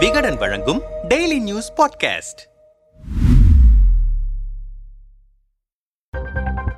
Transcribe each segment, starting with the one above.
விகடன் வழங்கும் daily news podcast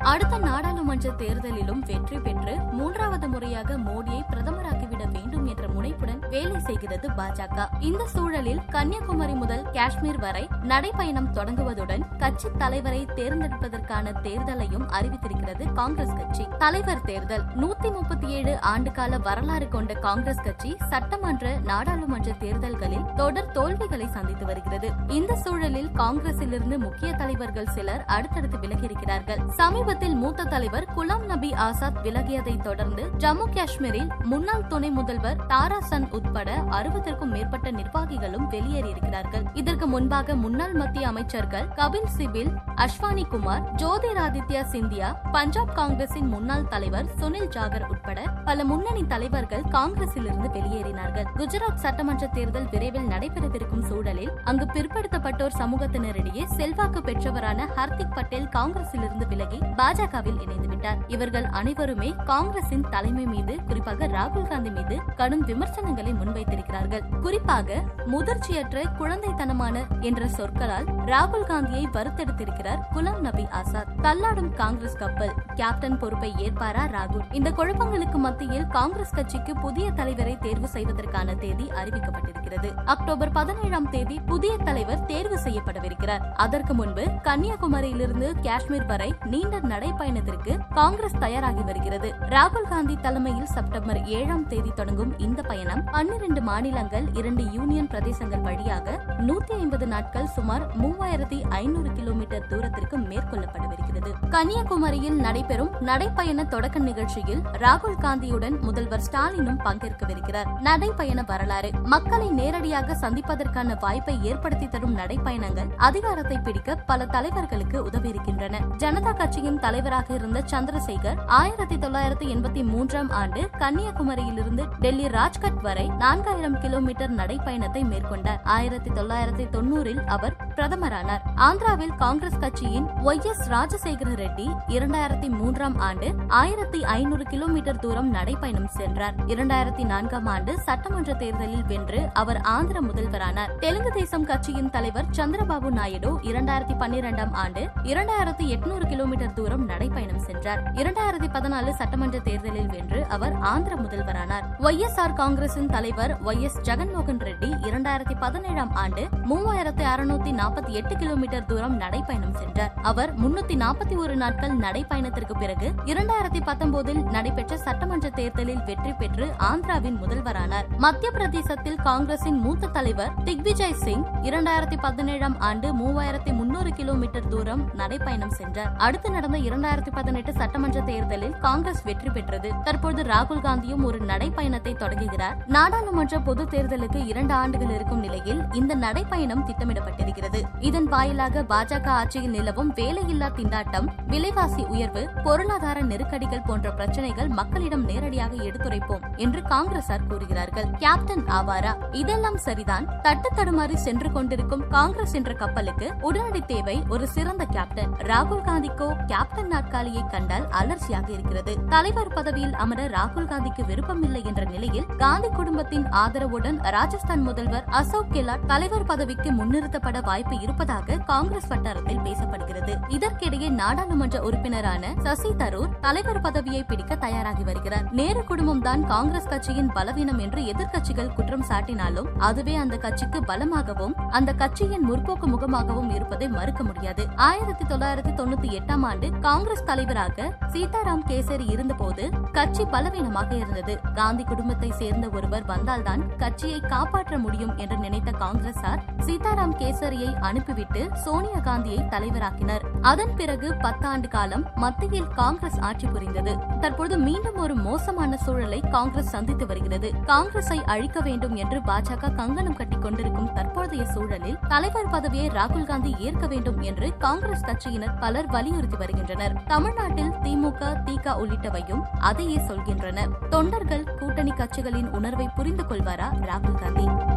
அடுத்த நாடாளுமன்ற தேர்தலிலும் வெற்றி பெற்று மூன்றாவது முறையாக மோடியை பிரதமராக்கிவிட வேண்டும் என்ற முனைப்புடன் வேலை செய்கிறது பாஜக. இந்த சூழலில் கன்னியாகுமரி முதல் காஷ்மீர் வரை நடைபயணம் தொடங்குவதுடன் கட்சி தலைவரை தேர்ந்தெடுப்பதற்கான தேர்தலையும் அறிவித்திருக்கிறது காங்கிரஸ் கட்சி. தலைவர் தேர்தல் நூத்தி முப்பத்தி ஏழு ஆண்டுகால வரலாறு கொண்ட காங்கிரஸ் கட்சி சட்டமன்ற நாடாளுமன்ற தேர்தல்களில் தொடர் தோல்விகளை சந்தித்து வருகிறது. இந்த சூழலில் காங்கிரசிலிருந்து முக்கிய தலைவர்கள் சிலர் அடுத்தடுத்து விலகியிருக்கிறார்கள். சமீபத்தில் மூத்த தலைவர் குலாம் நபி ஆசாத் விலகியதை தொடர்ந்து ஜம்மு காஷ்மீரில் முன்னாள் துணை முதல்வர் தாரா சன் உட்பட அறுபதற்கும் மேற்பட்ட நிர்வாகிகளும் வெளியேறியிருக்கிறார்கள். இதற்கு முன்பாக முன்னாள் மத்திய அமைச்சர்கள் கபில் சிபில் அஸ்வானி குமார் ஜோதிராதித்யா சிந்தியா பஞ்சாப் காங்கிரசின் முன்னாள் தலைவர் சுனில் ஜாகர் உட்பட பல முன்னணி தலைவர்கள் காங்கிரசிலிருந்து வெளியேறினார்கள். குஜராத் சட்டமன்ற தேர்தல் விரைவில் நடைபெறவிருக்கும் சூழலில் அங்கு பிற்படுத்தப்பட்டோர் சமூகத்தினரிடையே செல்வாக்கு பெற்றவரான ஹர்திக் பட்டேல் காங்கிரசிலிருந்து விலகி பாஜகவில் இணைந்துவிட்டார். இவர்கள் அனைவருமே காங்கிரசின் தலைமை மீது குறிப்பாக ராகுல் காந்தி மீது கடும் விமர்சனங்களை முன்வைத்திருக்கிறார்கள். குறிப்பாக முதிர்ச்சியற்ற குழந்தைத்தனமான என்ற சொற்களால் ராகுல் காந்தியை வருத்தெடுத்திருக்கிறார் குலாம் நபி ஆசாத். தள்ளாடும் காங்கிரஸ் கப்பல் கேப்டன் பொறுப்பை ஏற்பாரா ராகுல்? இந்த குழப்பங்களுக்கு மத்தியில் காங்கிரஸ் கட்சிக்கு புதிய தலைவரை தேர்வு செய்வதற்கான தேதி அறிவிக்கப்பட்டிருக்கிறது. அக்டோபர் பதினேழாம் தேதி புதிய தலைவர் தேர்வு செய்யப்படவிருக்கிறார். அதற்கு முன்பு கன்னியாகுமரியிலிருந்து காஷ்மீர் வரை நீண்ட நடைப்பயணத்திற்கு காங்கிரஸ் தயாராகி வருகிறது. ராகுல் காந்தி தலைமையில் செப்டம்பர் ஏழாம் தேதி தொடங்கும் இந்த பயணம் பன்னிரண்டு மாநிலங்கள் இரண்டு யூனியன் பிரதேசங்கள் வழியாக நூத்தி ஐம்பது நாட்கள் சுமார் மூவாயிரத்தி ஐநூறு கிலோமீட்டர் தூரத்திற்கு மேற்கொள்ளப்படவிருக்கிறது. கன்னியாகுமரியில் நடைபெறும் நடைப்பயண தொடக்க நிகழ்ச்சியில் ராகுல் காந்தியுடன் முதல்வர் ஸ்டாலினும் பங்கேற்கவிருக்கிறார். நடைப்பயண வரலாறு. மக்களை நேரடியாக சந்திப்பதற்கான வாய்ப்பை ஏற்படுத்தி தரும் நடைப்பயணங்கள் அதிகாரத்தை பிடிக்க பல தலைவர்களுக்கு உதவியிருக்கின்றன. ஜனதா கட்சியின் தலைவராக இருந்த சந்திரசேகர் ஆயிரத்தி தொள்ளாயிரத்தி எண்பத்தி மூன்றாம் ஆண்டு கன்னியாகுமரியிலிருந்து டெல்லி ராஜ்கட் வரை நான்காயிரம் கிலோமீட்டர் நடைப்பயணத்தை மேற்கொண்டார். ஆயிரத்தி தொள்ளாயிரத்தி தொன்னூறில் அவர் பிரதமரானார். ஆந்திராவில் காங்கிரஸ் கட்சியின் ஒய் எஸ் ராஜசேகர ரெட்டி இரண்டாயிரத்தி மூன்றாம் ஆண்டு ஆயிரத்தி ஐநூறு கிலோமீட்டர் தூரம் நடைப்பயணம் சென்றார். இரண்டாயிரத்தி நான்காம் ஆண்டு சட்டமன்ற தேர்தலில் வென்று அவர் அவர் ஆந்திர முதல்வரானார். தெலுங்கு தேசம் கட்சியின் தலைவர் சந்திரபாபு நாயுடு இரண்டாயிரத்தி பன்னிரெண்டாம் ஆண்டு இரண்டாயிரத்தி எட்நூறு கிலோமீட்டர் தூரம் நடைப்பயணம் சென்றார். இரண்டாயிரத்தி பதினாலு சட்டமன்ற தேர்தலில் வென்று அவர் ஆந்திர முதல்வரானார். ஒய் எஸ் ஆர் காங்கிரசின் தலைவர் ஒய் எஸ் ஜெகன்மோகன் ரெட்டி இரண்டாயிரத்தி பதினேழாம் ஆண்டு மூவாயிரத்தி அறுநூத்தி நாற்பத்தி எட்டு கிலோமீட்டர் தூரம் நடைப்பயணம் சென்றார். அவர் முன்னூத்தி நாற்பத்தி ஒரு நாட்கள் நடைப்பயணத்திற்கு பிறகு இரண்டாயிரத்தி பத்தொன்பதில் நடைபெற்ற சட்டமன்ற தேர்தலில் வெற்றி பெற்று ஆந்திராவின் முதல்வரானார். மத்திய பிரதேசத்தில் காங்கிரஸ் அரசின் மூத்த தலைவர் திக்விஜய் சிங் இரண்டாயிரத்தி பதினேழாம் ஆண்டு மூவாயிரத்தி முன்னூறு கிலோமீட்டர் தூரம் நடைப்பயணம் சென்றார். அடுத்து நடந்த இரண்டாயிரத்தி பதினெட்டு சட்டமன்ற தேர்தலில் காங்கிரஸ் வெற்றி பெற்றது. தற்போது ராகுல் காந்தியும் ஒரு நடைப்பயணத்தை தொடங்குகிறார். நாடாளுமன்ற பொது தேர்தலுக்கு இரண்டு ஆண்டுகள் இருக்கும் நிலையில் இந்த நடைப்பயணம் திட்டமிடப்பட்டிருக்கிறது. இதன் வாயிலாக பாஜக ஆட்சியில் நிலவும் வேலையில்லா திண்டாட்டம் விலைவாசி உயர்வு பொருளாதார நெருக்கடிகள் போன்ற பிரச்சனைகள் மக்களிடம் நேரடியாக எடுத்துரைப்போம் என்று காங்கிரசார் கூறுகிறார்கள். கேப்டன் ஆவாரா? இதெல்லாம் சரிதான். தட்டு தடுமாறி சென்று கொண்டிருக்கும் காங்கிரஸ் என்ற கப்பலுக்கு உடனடி தேவை ஒரு சிறந்த கேப்டன். ராகுல் காந்திக்கோ கேப்டன் நாட்காலியை கண்டால் அலர்ச்சியாக இருக்கிறது. தலைவர் பதவியில் அமர ராகுல் காந்திக்கு விருப்பமில்லை என்ற நிலையில் காந்தி குடும்பத்தின் ஆதரவுடன் ராஜஸ்தான் முதல்வர் அசோக் கெலாட் தலைவர் பதவிக்கு முன்னிறுத்தப்பட வாய்ப்பு இருப்பதாக காங்கிரஸ் வட்டாரத்தில் பேசப்படுகிறது. இதற்கிடையே நாடாளுமன்ற உறுப்பினரான சசி தரூர் தலைவர் பதவியை பிடிக்க தயாராகி வருகிறார். நேரு குடும்பம்தான் காங்கிரஸ் கட்சியின் பலவீனம் என்று எதிர்க்கட்சிகள் குற்றம் சாட்டினாலும் அதுவே அந்த கட்சிக்கு பலமாகவும் அந்த கட்சியின் முற்போக்கு முகமாகவும் இருப்பதை மறுக்க முடியாது. ஆயிரத்தி தொள்ளாயிரத்தி தொண்ணூத்தி எட்டாம் ஆண்டு காங்கிரஸ் தலைவராக சீதாராம் கேசரி இருந்தபோது கட்சி பலவீனமாக இருந்தது. காந்தி குடும்பத்தை சேர்ந்த ஒருவர் வந்தால்தான் கட்சியை காப்பாற்ற முடியும் என்று நினைத்த காங்கிரசார் சீதாராம் கேசரியை அனுப்பிவிட்டு சோனியா காந்தியை தலைவராக்கினர். அதன் பிறகு பத்தாண்டு காலம் மத்தியில் காங்கிரஸ் ஆட்சி புரிந்தது. தற்போது மீண்டும் ஒரு மோசமான சூழலை காங்கிரஸ் சந்தித்து வருகிறது. காங்கிரஸை அழிக்க வேண்டும் என்று பாஜக கங்கணம் கட்டிக் கொண்டிருக்கும் தற்போதைய சூழலில் தலைவர் பதவியை ராகுல் காந்தி ஏற்க வேண்டும் என்று காங்கிரஸ் கட்சியினர் பலர் வலியுறுத்தி வருகின்றனர். தமிழ்நாட்டில் திமுக திக உள்ளிட்டவையும் அதையே சொல்கின்றன. தொண்டர்கள் கூட்டணி கட்சிகளின் உணர்வை புரிந்து கொள்வாரா ராகுல் காந்தி?